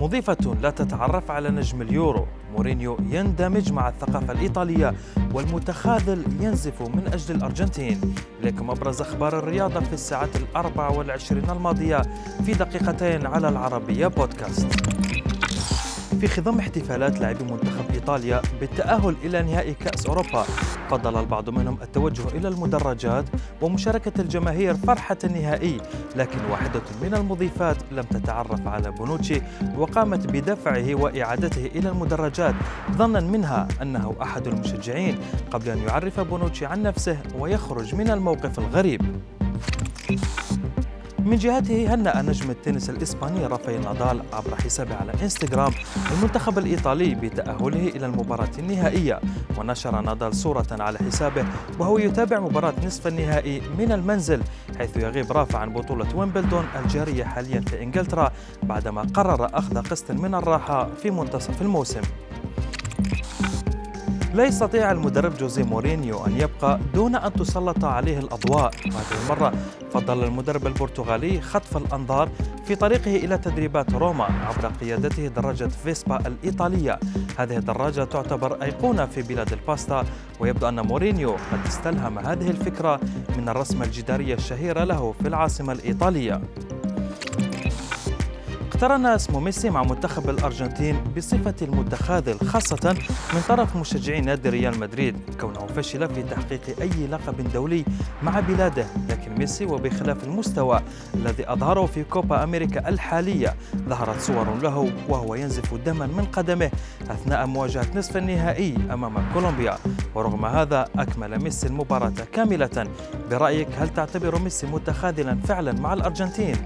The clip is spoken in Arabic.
مضيفة لا تتعرف على نجم اليورو. مورينيو يندمج مع الثقافة الإيطالية والمتخاذل ينزف من أجل الأرجنتين. إليكم أبرز أخبار الرياضة في الساعات الأربع والعشرين الماضية في دقيقتين على العربية بودكاست. في خضم احتفالات لاعبي منتخب إيطاليا بالتأهل إلى نهائي كأس أوروبا فضل البعض منهم التوجه إلى المدرجات ومشاركة الجماهير فرحة النهائي لكن واحدة من المضيفات لم تتعرف على بونوتشي وقامت بدفعه وإعادته إلى المدرجات ظنا منها أنه أحد المشجعين قبل أن يعرف بونوتشي عن نفسه ويخرج من الموقف الغريب. من جهته هنأ نجم التنس الإسباني رافائيل نادال عبر حسابه على إنستغرام المنتخب الإيطالي بتأهله إلى المباراة النهائية. ونشر نادال صورة على حسابه وهو يتابع مباراة نصف النهائي من المنزل حيث يغيب رافع عن بطولة ويمبلدون الجارية حاليا في إنجلترا بعدما قرر أخذ قسط من الراحة في منتصف الموسم. لا يستطيع المدرب جوزيه مورينيو أن يبقى دون أن تسلط عليه الأضواء. وهذه المرة فضل المدرب البرتغالي خطف الأنظار في طريقه إلى تدريبات روما عبر قيادته دراجة فيسبا الإيطالية. هذه الدراجة تعتبر أيقونة في بلاد الباستا ويبدو أن مورينيو قد استلهم هذه الفكرة من الرسمة الجدارية الشهيرة له في العاصمة الإيطالية. اقترن اسم ميسي مع منتخب الأرجنتين بصفة المتخاذل خاصة من طرف مشجعي نادي ريال مدريد. كونه فشل في تحقيق أي لقب دولي مع بلاده لكن ميسي وبخلاف المستوى الذي أظهره في كوبا أمريكا الحالية ظهرت صور له وهو ينزف دما من قدمه أثناء مواجهة نصف النهائي أمام كولومبيا. ورغم هذا أكمل ميسي المباراة كاملة. برأيك هل تعتبر ميسي متخاذلا فعلا مع الأرجنتين؟